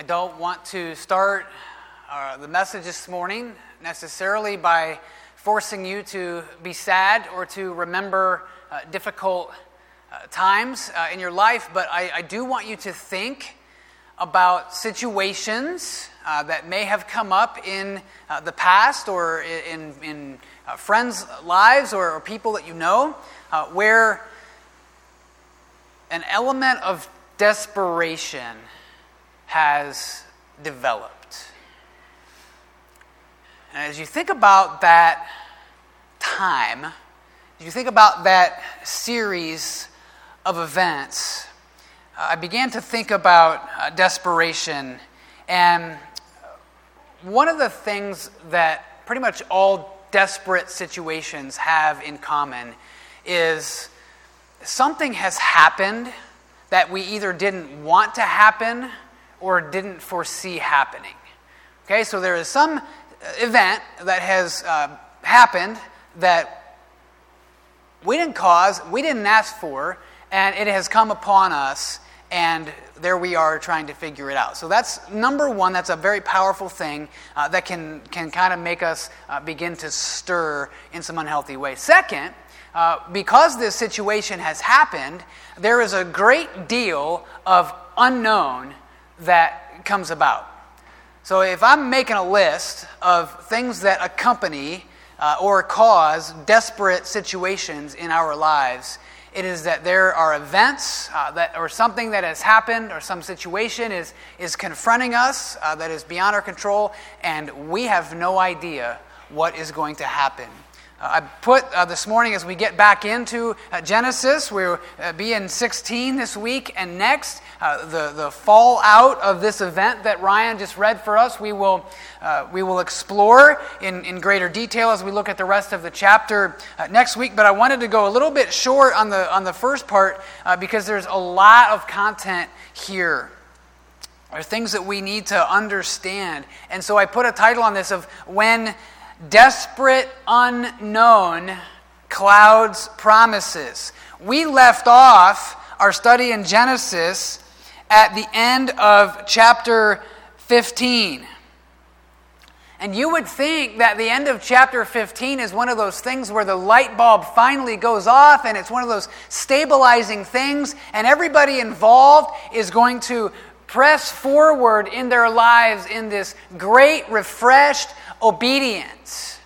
I don't want to start uh, the message this morning necessarily by forcing you to be sad or to remember uh, difficult uh, times uh, in your life, but I, I, do want you to think about situations uh, that may have come up in uh, the past or in, in friends' lives or, or, people that you know where an element of desperation has developed. And as you think about that time, as you think about that series of events, uh, I began to think about uh, desperation. And one of the things that pretty much all desperate situations have in common is something has happened that we either didn't want to happen or didn't foresee happening. Okay, so there is some event that has uh, happened that we didn't cause, we didn't ask for, and it has come upon us, and there we are trying to figure it out. So that's number one. That's a very powerful thing uh, that can, can kind of make us uh, begin to stir in some unhealthy ways. Second, uh, because this situation has happened, there is a great deal of unknown that comes about. So if I'm making a list of things that accompany uh, or cause desperate situations in our lives, it is that there are events uh, that, or something that has happened or some situation is, is confronting us uh, that is beyond our control, and we have no idea what is going to happen. Uh, I put uh, this morning as we get back into uh, Genesis, we'll uh, be in 16 this week and next. Uh, the, the fallout of this event that Ryan just read for us, we will, uh, we will explore in, in greater detail as we look at the rest of the chapter next week. But I wanted to go a little bit short on the, on the first part because there's a lot of content here are things that we need to understand. And so I put a title on this of When desperate unknown clouds promises. We left off our study in Genesis at the end of chapter 15. And you would think that the end of chapter 15 is one of those things where the light bulb finally goes off and it's one of those stabilizing things, and everybody involved is going to press forward in their lives in this great, refreshed, obedience.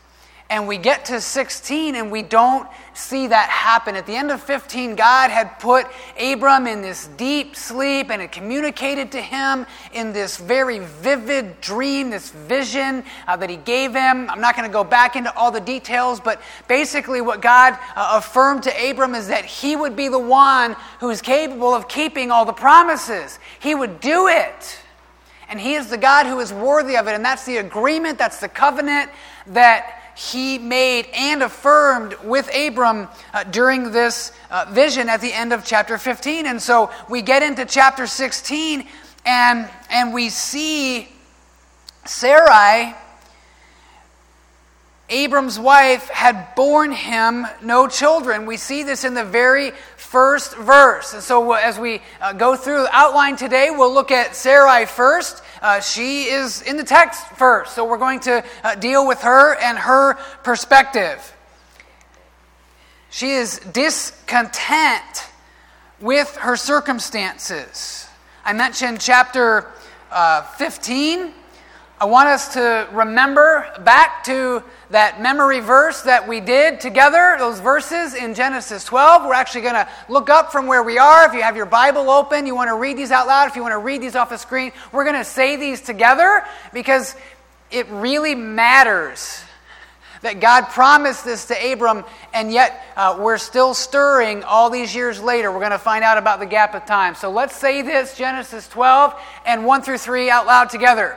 And we get to 16 and we don't see that happen. At the end of 15, God had put Abram in this deep sleep and had communicated to him in this very vivid dream, this vision uh, that he gave him. I'm not going to go back into all the details, but basically, what God uh, affirmed to Abram is that he would be the one who is capable of keeping all the promises, he would do it. And He is the God who is worthy of it. And that's the agreement, that's the covenant that He made and affirmed with Abram uh, during this uh, vision at the end of chapter 15. And so we get into chapter 16 and, and we see Sarai. Abram's wife had borne him no children. We see this in the very first verse. And so, as we uh, go through the outline today, we'll look at Sarai first. Uh, she is in the text first, so we're going to uh, deal with her and her perspective. She is discontent with her circumstances. I mentioned chapter uh, 15 I want us to remember back to that memory verse that we did together, those verses in Genesis 12. We're actually going to look up from where we are. If you have your Bible open, you want to read these out loud, if you want to read these off the screen, we're going to say these together because it really matters that God promised this to Abram, and yet uh, we're still stirring all these years later. We're going to find out about the gap of time. So let's say this Genesis 12 and 1 through 3 out loud together.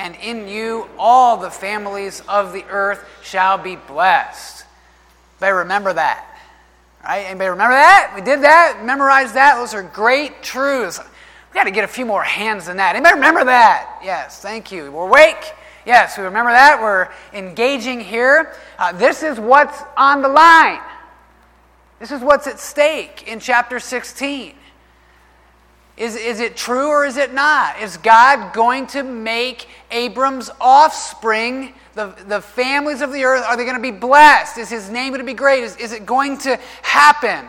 and in you all the families of the earth shall be blessed. Better remember that. Right? Anybody remember that? We did that, memorized that. Those are great truths. We got to get a few more hands than that. Anybody remember that? Yes, thank you. We're awake. Yes, we remember that. We're engaging here. Uh, this is what's on the line. This is what's at stake in chapter 16. Is, is it true or is it not? Is God going to make Abram's offspring, the, the families of the earth, are they going to be blessed? Is his name going to be great? Is, is it going to happen?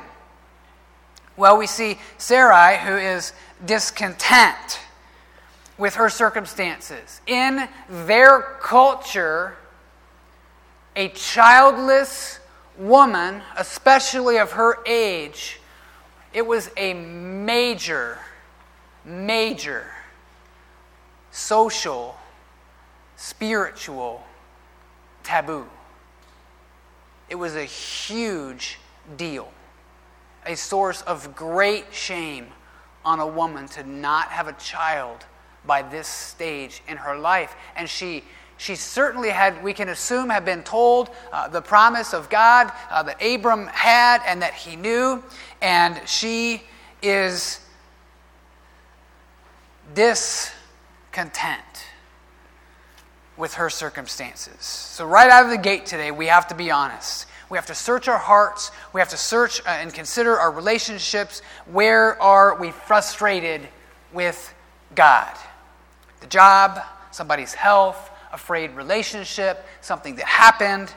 Well, we see Sarai, who is discontent with her circumstances. In their culture, a childless woman, especially of her age, it was a major, major social, spiritual taboo. It was a huge deal, a source of great shame on a woman to not have a child by this stage in her life. And she, she certainly had, we can assume, had been told uh, the promise of God uh, that Abram had and that he knew. And she is discontent with her circumstances. So, right out of the gate today, we have to be honest. We have to search our hearts. We have to search uh, and consider our relationships. Where are we frustrated with God? The job, somebody's health, a frayed relationship, something that happened,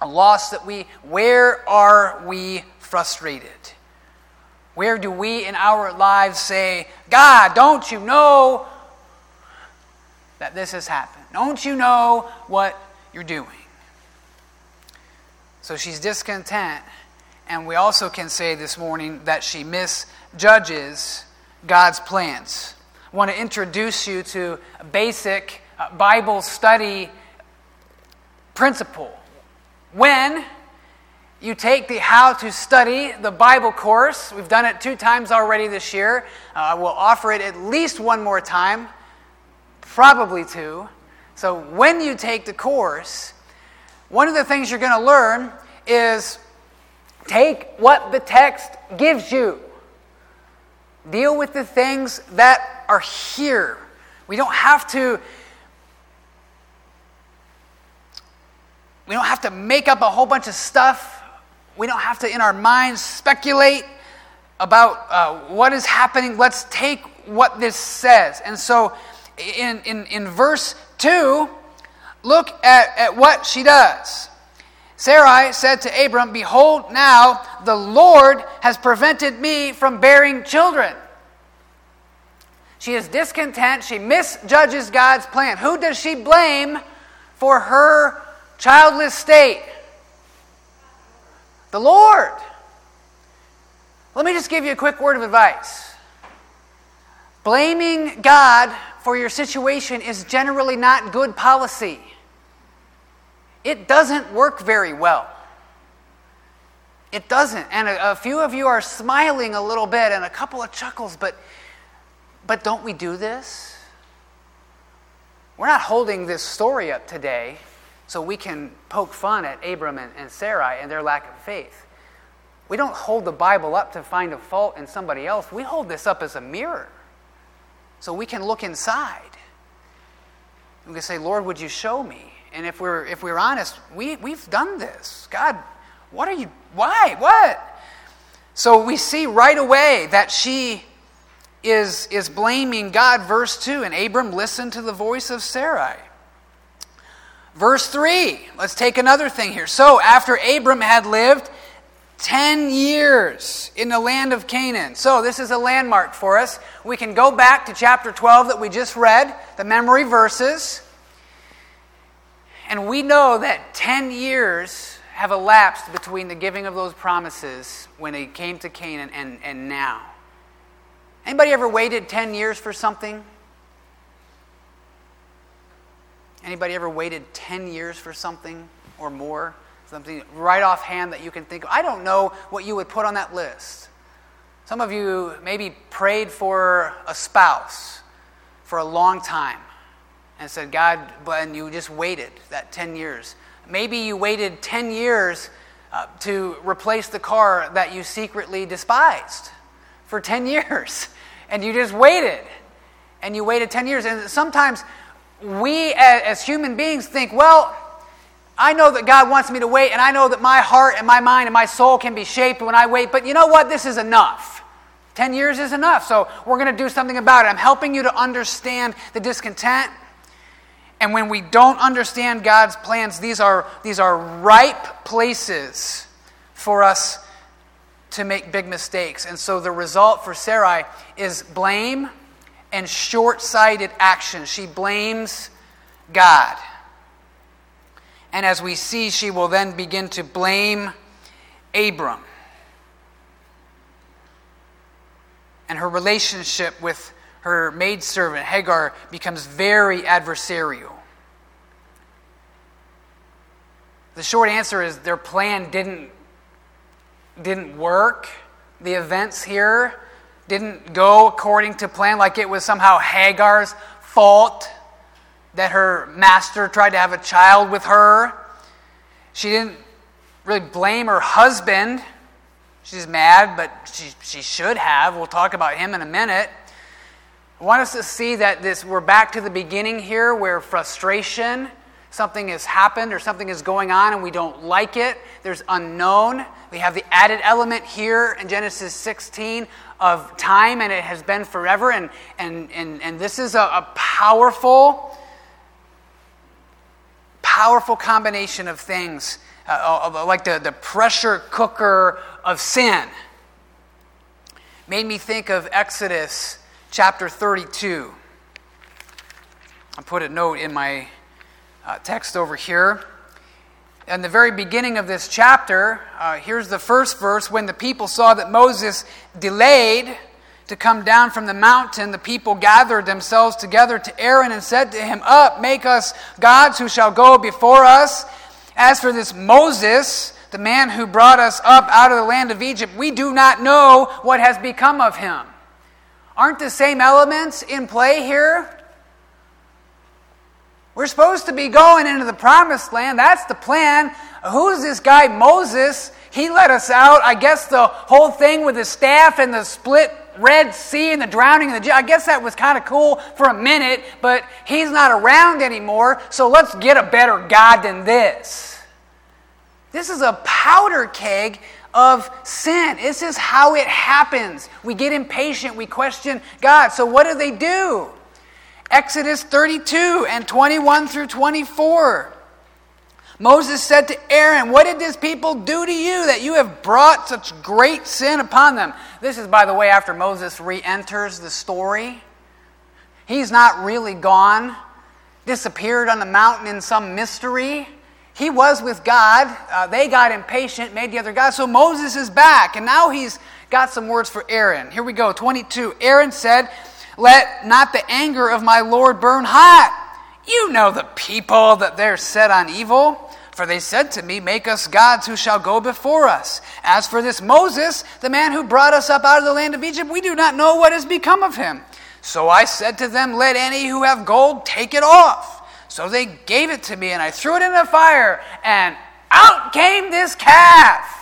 a loss that we. Where are we frustrated? Where do we in our lives say, God, don't you know that this has happened? Don't you know what you're doing? So she's discontent. And we also can say this morning that she misjudges God's plans. I want to introduce you to a basic uh, Bible study principle. When you take the How to Study the Bible course, we've done it two times already this year. Uh, we'll offer it at least one more time, probably two. So when you take the course, one of the things you're going to learn is take what the text gives you. Deal with the things that are here. We don't have to we don't have to make up a whole bunch of stuff. We don't have to in our minds speculate about uh, what is happening. Let's take what this says. And so in, in, in verse 2, Look at, at what she does. Sarai said to Abram, Behold, now the Lord has prevented me from bearing children. She is discontent. She misjudges God's plan. Who does she blame for her childless state? The Lord. Let me just give you a quick word of advice. Blaming God for your situation is generally not good policy it doesn't work very well. It doesn't. And a, a, few of you are smiling a little bit and a couple of chuckles, but, but don't we do this? We're not holding this story up today so we can poke fun at Abram and, and Sarai and their lack of faith. We don't hold the Bible up to find a fault in somebody else. We hold this up as a mirror so we can look inside. We can say, Lord, would you show me? And if we're, if we're honest, we, we've done this. God, what are you, why? What? So we see right away that she is, is blaming God. Verse 2 And Abram listened to the voice of Sarai. Verse 3, let's take another thing here. So after Abram had lived 10 years in the land of Canaan. So this is a landmark for us. We can go back to chapter 12 that we just read, the memory verses. And we know that 10 years have elapsed between the giving of those promises when they came to Canaan and, and now. Anybody ever waited 10 years for something? Anybody ever waited 10 years for something or more? Something right offhand that you can think of? I don't know what you would put on that list. Some of you maybe prayed for a spouse for a long time and said, God, and you just waited that 10 years. Maybe you waited 10 years uh, to replace the car that you secretly despised for 10 years. And you just waited. And you waited 10 years. And sometimes we as human beings think, well, I know that God wants me to wait, and I know that my heart and my mind and my soul can be shaped when I wait, but you know what? This is enough. 10 years is enough, so we're going to do something about it. I'm helping you to understand the discontent. And when we don't understand God's plans, these are, these are ripe places for us to make big mistakes. And so the result for Sarai is blame and short sighted action. She blames God. And as we see, she will then begin to blame Abram. And her relationship with her maidservant Hagar becomes very adversarial. The short answer is their plan didn't, didn't work. The events here didn't go according to plan, like it was somehow Hagar's fault that her master tried to have a child with her. She didn't really blame her husband. She's mad, but she, she should have. We'll talk about him in a minute. I want us to see that this we're back to the beginning here where frustration, something has happened or something is going on and we don't like it. There's unknown. We have the added element here in Genesis 16 of time and it has been forever. And, and, and, and this is a, a powerful powerful combination of things, uh, like the, the pressure cooker of sin. Made me think of Exodus chapter 32. I put a note in my uh, text over here. In the very beginning of this chapter, uh, here's the first verse when the people saw that Moses delayed to come down from the mountain, the people gathered themselves together to Aaron and said to him, Up, make us gods who shall go before us. As for this Moses, the man who brought us up out of the land of Egypt, we do not know what has become of him. Aren't the same elements in play here? We're supposed to be going into the promised land. That's the plan. Who's this guy, Moses? He let us out. I guess the whole thing with the staff and the split Red Sea and the drowning of the I guess that was kind of cool for a minute, but he's not around anymore, so let's get a better God than this. This is a powder keg of sin. This is how it happens. We get impatient, we question God. So, what do they do? Exodus 32 and 21 through 24. Moses said to Aaron, What did this people do to you that you have brought such great sin upon them? This is, by the way, after Moses re enters the story. He's not really gone, disappeared on the mountain in some mystery. He was with God. Uh, they got impatient, made the other God. So Moses is back, and now he's got some words for Aaron. Here we go 22. Aaron said, Let not the anger of my Lord burn hot. You know the people that they're set on evil. For they said to me, Make us gods who shall go before us. As for this Moses, the man who brought us up out of the land of Egypt, we do not know what has become of him. So I said to them, Let any who have gold take it off. So they gave it to me, and I threw it in the fire, and out came this calf.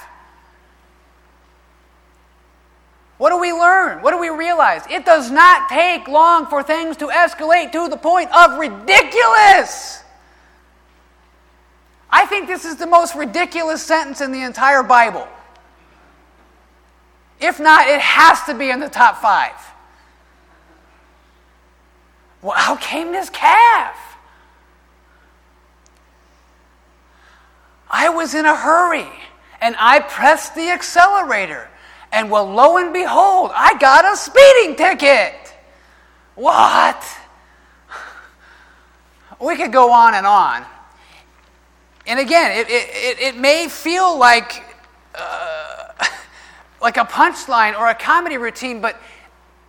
What do we learn? What do we realize? It does not take long for things to escalate to the point of ridiculous. I think this is the most ridiculous sentence in the entire Bible. If not, it has to be in the top five. Well, how came this calf? I was in a hurry and I pressed the accelerator. And well, lo and behold, I got a speeding ticket. What? We could go on and on. And again, it, it, it may feel like, uh, like a punchline or a comedy routine, but,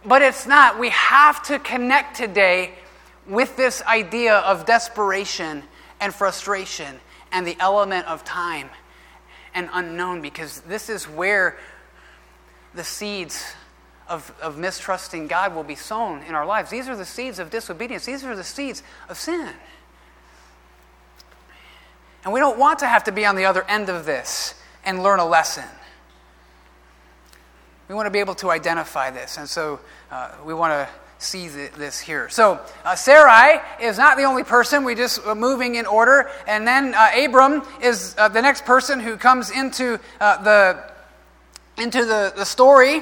but it's not. We have to connect today with this idea of desperation and frustration and the element of time and unknown because this is where the seeds of, of mistrusting God will be sown in our lives. These are the seeds of disobedience, these are the seeds of sin. And we don't want to have to be on the other end of this and learn a lesson. We want to be able to identify this. And so uh, we want to see this here. So uh, Sarai is not the only person. We just uh, moving in order, and then uh, Abram is uh, the next person who comes into uh, the into the, the story.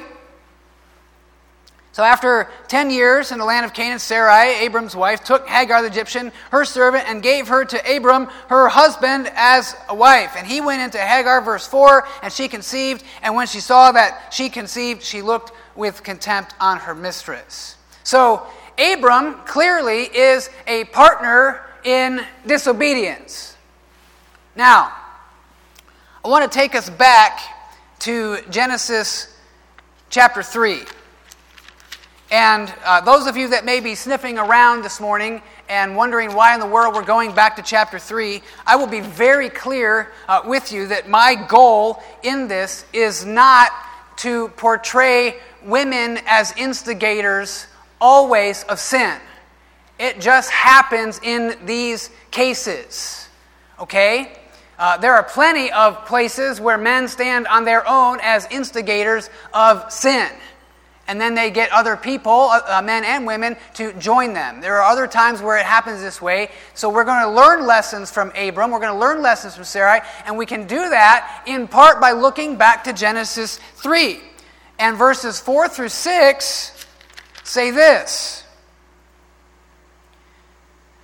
So after 10 years in the land of Canaan, Sarai, Abram's wife, took Hagar the Egyptian, her servant, and gave her to Abram, her husband, as a wife. And he went into Hagar, verse 4, and she conceived. And when she saw that she conceived, she looked with contempt on her mistress. So Abram clearly is a partner in disobedience. Now, I want to take us back to Genesis chapter 3. And uh, those of you that may be sniffing around this morning and wondering why in the world we're going back to chapter 3, I will be very clear uh, with you that my goal in this is not to portray women as instigators always of sin. It just happens in these cases. Okay? Uh, there are plenty of places where men stand on their own as instigators of sin and then they get other people, uh, uh, men and women, to join them. There are other times where it happens this way. So we're going to learn lessons from Abram. We're going to learn lessons from Sarai, and we can do that in part by looking back to Genesis 3. And verses 4 through 6 say this.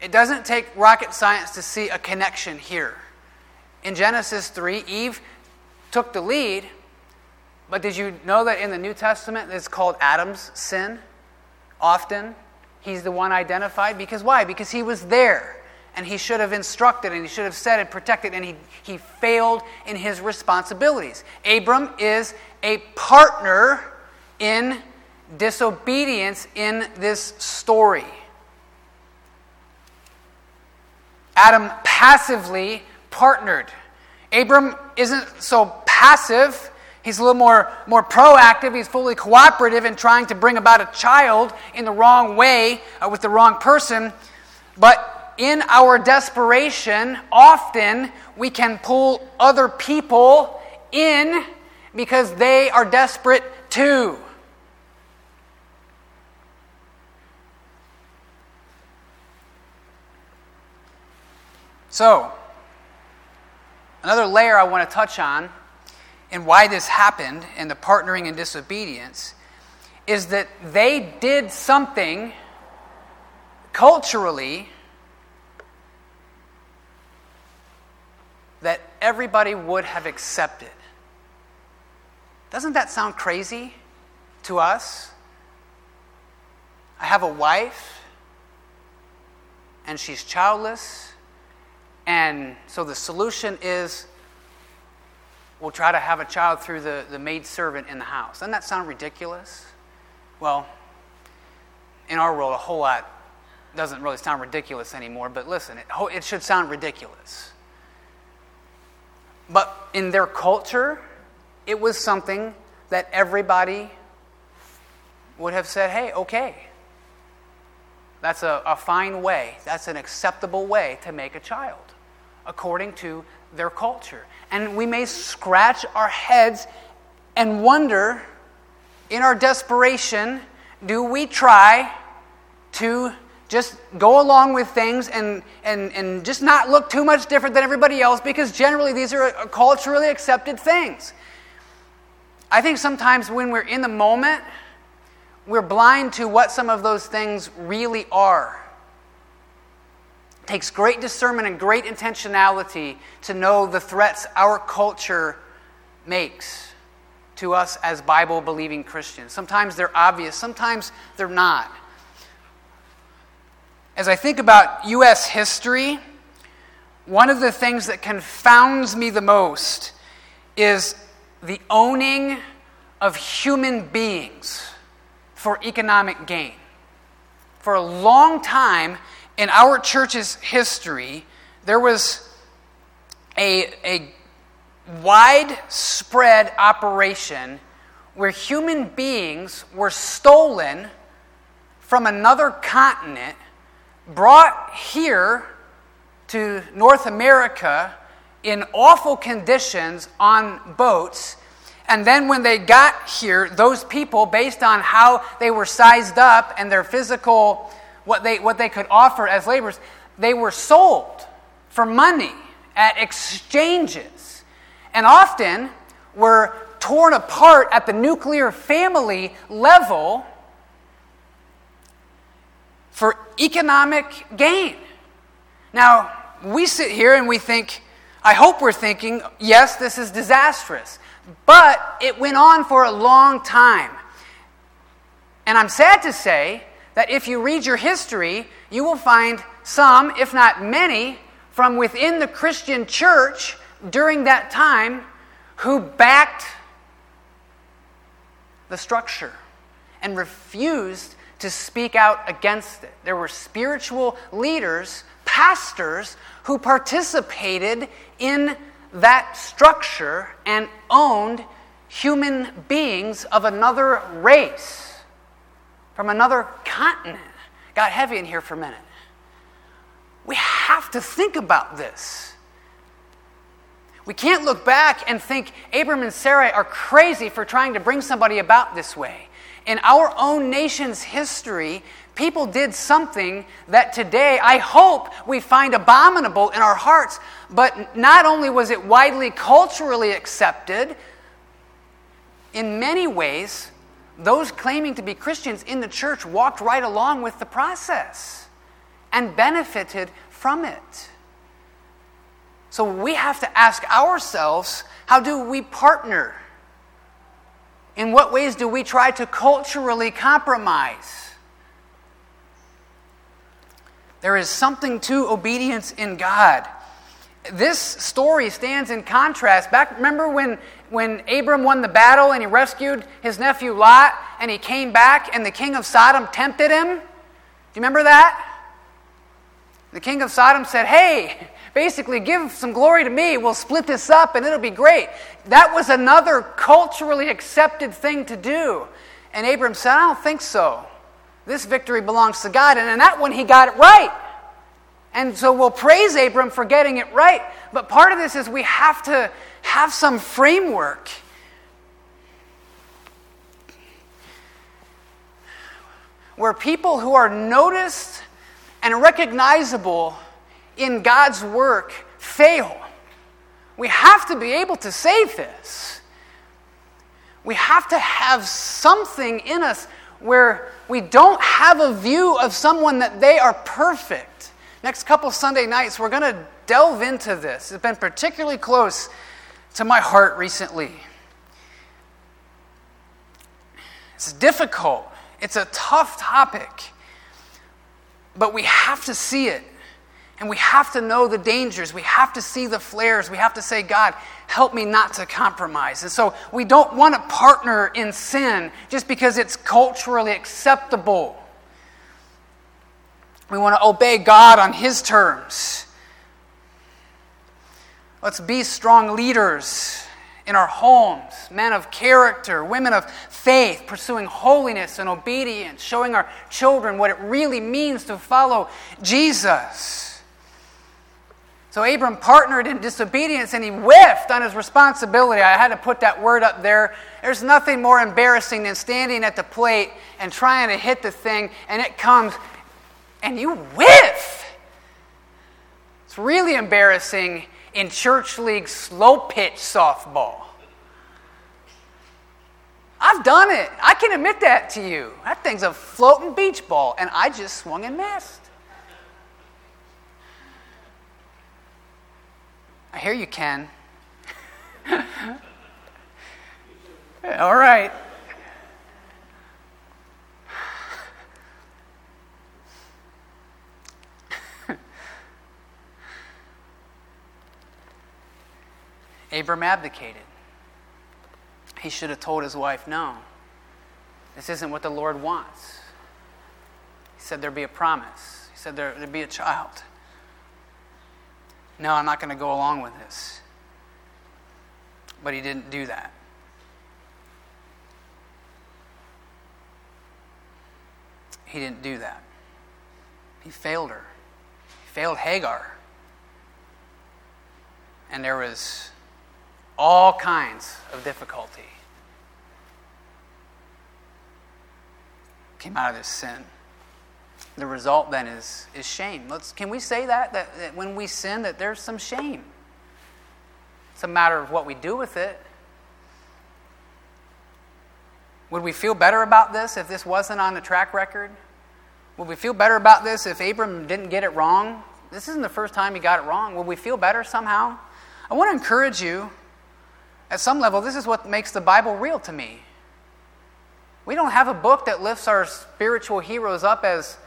It doesn't take rocket science to see a connection here. In Genesis 3, Eve took the lead, but did you know that in the New Testament it's called Adam's sin? Often, he's the one identified. Because why? Because he was there and he should have instructed and he should have said and protected, and he, he failed in his responsibilities. Abram is a partner in disobedience in this story. Adam passively partnered. Abram isn't so passive. He's a little more, more proactive. He's fully cooperative in trying to bring about a child in the wrong way uh, with the wrong person. But in our desperation, often we can pull other people in because they are desperate too. So, another layer I want to touch on and why this happened in the partnering and disobedience is that they did something culturally that everybody would have accepted. Doesn't that sound crazy to us? I have a wife, and she's childless and so the solution is we'll try to have a child through the, the maid servant in the house. Doesn't that sound ridiculous? Well, in our world, a whole lot doesn't really sound ridiculous anymore, but listen, it, it should sound ridiculous. But in their culture, it was something that everybody would have said, hey, okay. That's a, a fine way, that's an acceptable way to make a child according to their culture. And we may scratch our heads and wonder, in our desperation, do we try to just go along with things and, and, and just not look too much different than everybody else because generally these are uh, culturally accepted things. I think sometimes when we're in the moment, we're blind to what some of those things really are takes great discernment and great intentionality to know the threats our culture makes to us as Bible believing Christians. Sometimes they're obvious, sometimes they're not. As I think about U.S. history, one of the things that confounds me the most is the owning of human beings for economic gain. For a long time in our church's history, there was a, a widespread operation where human beings were stolen from another continent, brought here to North America in awful conditions on boats. And then when they got here, those people, based on how they were sized up and their physical, what they, what they could offer as laborers, they were sold for money at exchanges. And often were torn apart at the nuclear family level for economic gain. Now, we sit here and we think, I hope we're thinking, yes, this is disastrous. But it went on for a long time. And I'm sad to say that if you read your history, you will find some, if not many, from within the Christian church during that time who backed the structure and refused to speak out against it. There were spiritual leaders, pastors, who participated in that structure and owned human beings of another race from another continent. Got heavy in here for a minute. We have to think about this. We can't look back and think Abram and Sarai are crazy for trying to bring somebody about this way. In our own nation's history, people did something that today I hope we find abominable in our hearts. But not only was it widely culturally accepted, in many ways, those claiming to be Christians in the church walked right along with the process and benefited from it. So we have to ask ourselves how do we partner? In what ways do we try to culturally compromise? There is something to obedience in God. This story stands in contrast. Back, remember when, when Abram won the battle and he rescued his nephew Lot and he came back and the king of Sodom tempted him? Do you remember that? The king of Sodom said, Hey, basically, give some glory to me. We'll split this up and it'll be great. That was another culturally accepted thing to do. And Abram said, I don't think so. This victory belongs to God. And in that one, he got it right. And so we'll praise Abram for getting it right. But part of this is we have to have some framework. Where people who are noticed and recognizable in God's work fail. We have to be able to say this. We have to have something in us where we don't have a view of someone that they are perfect. Next couple Sunday nights, we're going to delve into this. It's been particularly close to my heart recently. It's difficult, it's a tough topic, but we have to see it. And we have to know the dangers. We have to see the flares. We have to say, God, help me not to compromise. And so we don't want to partner in sin just because it's culturally acceptable. We want to obey God on His terms. Let's be strong leaders in our homes, men of character, women of faith, pursuing holiness and obedience, showing our children what it really means to follow Jesus. So Abram partnered in disobedience and he whiffed on his responsibility. I had to put that word up there. There's nothing more embarrassing than standing at the plate and trying to hit the thing and it comes and you whiff. It's really embarrassing in church league slow pitch softball. I've done it. I can admit that to you. That thing's a floating beach ball, and I just swung and missed. I hear you, Ken. All right. Abram abdicated. He should have told his wife, No, this isn't what the Lord wants. He said there'd be a promise, he said there, would be a child. No, I'm not going to go along with this. But he didn't do that. He didn't do that. He failed her. He failed Hagar. And there was all kinds of difficulty came out of this sin. The result then is, is shame. Let's, can we say that, that? That when we sin, that there's some shame? It's a matter of what we do with it. Would we feel better about this if this wasn't on the track record? Would we feel better about this if Abram didn't get it wrong? This isn't the first time he got it wrong. Would we feel better somehow? I want to encourage you at some level, this is what makes the Bible real to me. We don't have a book that lifts our spiritual heroes up as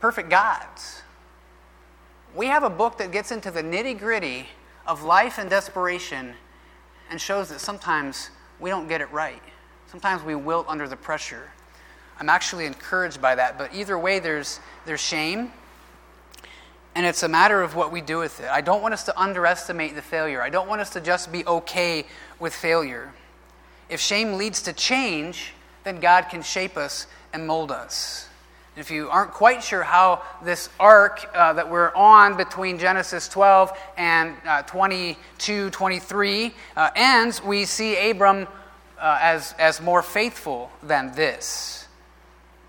perfect gods. We have a book that gets into the nitty gritty of life and desperation and shows that sometimes we don't get it right. Sometimes we wilt under the pressure. I'm actually encouraged by that, but either way, there's, there's shame and it's a matter of what we do with it. I don't want us to underestimate the failure. I don't want us to just be okay with failure. If shame leads to change, then God can shape us and mold us. If you aren't quite sure how this arc uh, that we're on between Genesis 12 and uh, 22, 23 uh, ends, we see Abram uh, as, as more faithful than this.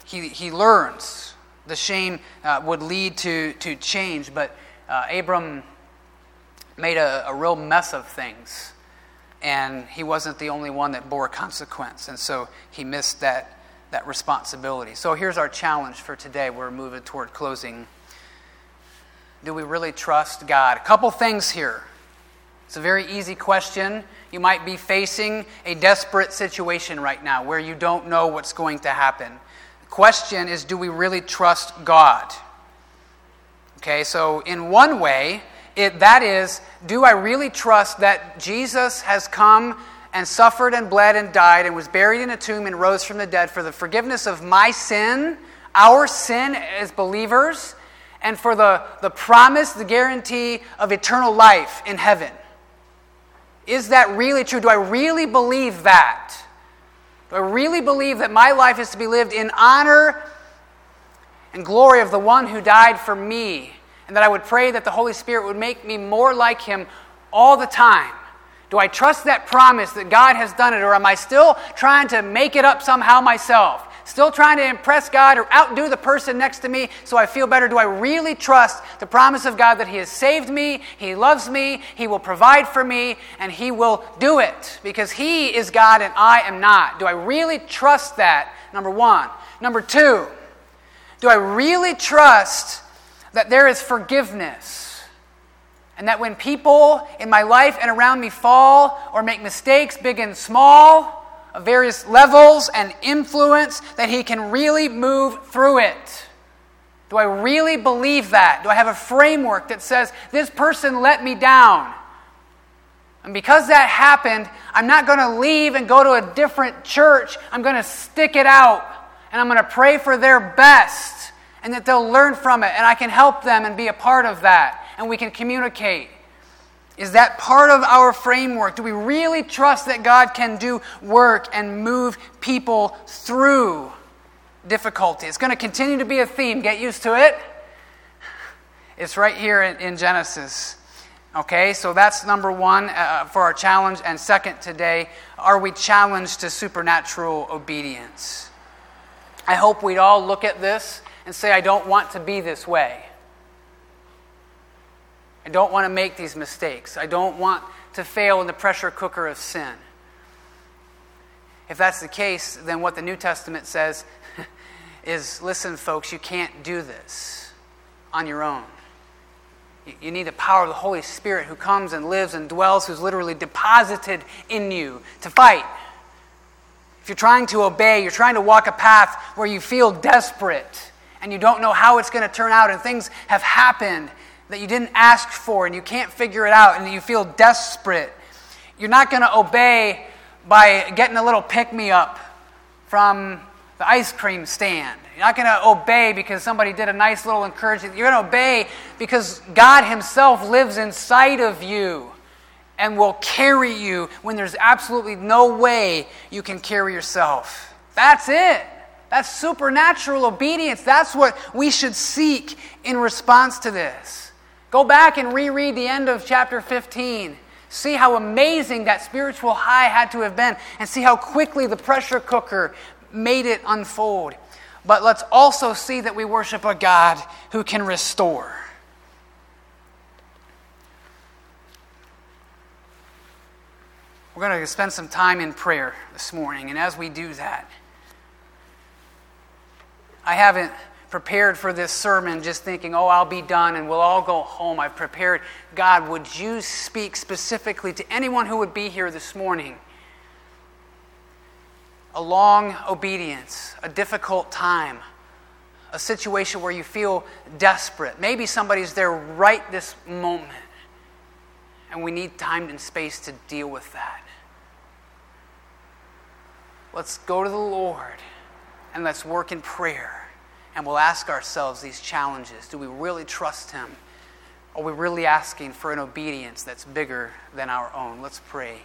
He, he learns the shame uh, would lead to, to change, but uh, Abram made a, a real mess of things. And he wasn't the only one that bore consequence. And so he missed that, that responsibility. So here's our challenge for today. We're moving toward closing. Do we really trust God? A couple things here. It's a very easy question. You might be facing a desperate situation right now where you don't know what's going to happen question is do we really trust God? Okay, so in one way, it, that is, do I really trust that Jesus has come and suffered and bled and died and was buried in a tomb and rose from the dead for the forgiveness of my sin, our sin as believers, and for the, the promise, the guarantee of eternal life in heaven? Is that really true? Do I really believe that? Do I really believe that my life is to be lived in honor and glory of the one who died for me? And that I would pray that the Holy Spirit would make me more like him all the time? Do I trust that promise that God has done it, or am I still trying to make it up somehow myself? Still trying to impress God or outdo the person next to me so I feel better? Do I really trust the promise of God that He has saved me, He loves me, He will provide for me, and He will do it because He is God and I am not? Do I really trust that? Number one. Number two, do I really trust that there is forgiveness? And that when people in my life and around me fall or make mistakes, big and small, various levels and influence, that He can really move through it. Do I really believe that? Do I have a framework that says, this person let me down? And because that happened, I'm not going to leave and go to a different church. I'm going to stick it out and I'm going to pray for their best and that they'll learn from it and I can help them and be a part of that and we can communicate. Is that part of our framework? Do we really trust that God can do work and move people through difficulty? It's going to continue to be a theme. Get used to it. It's right here in, Genesis. Okay, so that's number one uh, for our challenge. And second, today, are we challenged to supernatural obedience? I hope we'd all look at this and say, I don't want to be this way. I don't want to make these mistakes. I don't want to fail in the pressure cooker of sin. If that's the case, then what the New Testament says is listen, folks, you can't do this on your own. You need the power of the Holy Spirit who comes and lives and dwells, who's literally deposited in you to fight. If you're trying to obey, you're trying to walk a path where you feel desperate and you don't know how it's going to turn out, and things have happened that you didn't ask for and you can't figure it out, and you feel desperate, you're not going to obey by getting a little pick me up from the ice cream stand. You're not going to obey because somebody did a nice little encouragement. You're going to obey because God Himself lives inside of you and will carry you when there's absolutely no way you can carry yourself. That's it. That's supernatural obedience. That's what we should seek in response to this. Go back and reread the end of chapter 15. See how amazing that spiritual high had to have been, and see how quickly the pressure cooker made it unfold. But let's also see that we worship a God who can restore. We're going to spend some time in prayer this morning, and as we do that, I haven't prepared for this sermon just thinking, oh, I'll be done and we'll all go home. I've prepared. God, would you speak specifically to anyone who would be here this morning? A long obedience, a difficult time, a situation where you feel desperate. Maybe somebody's there right this moment, and we need time and space to deal with that. Let's go to the Lord and let's work in prayer and we'll ask ourselves these challenges Do we really trust Him? Are we really asking for an obedience that's bigger than our own? Let's pray.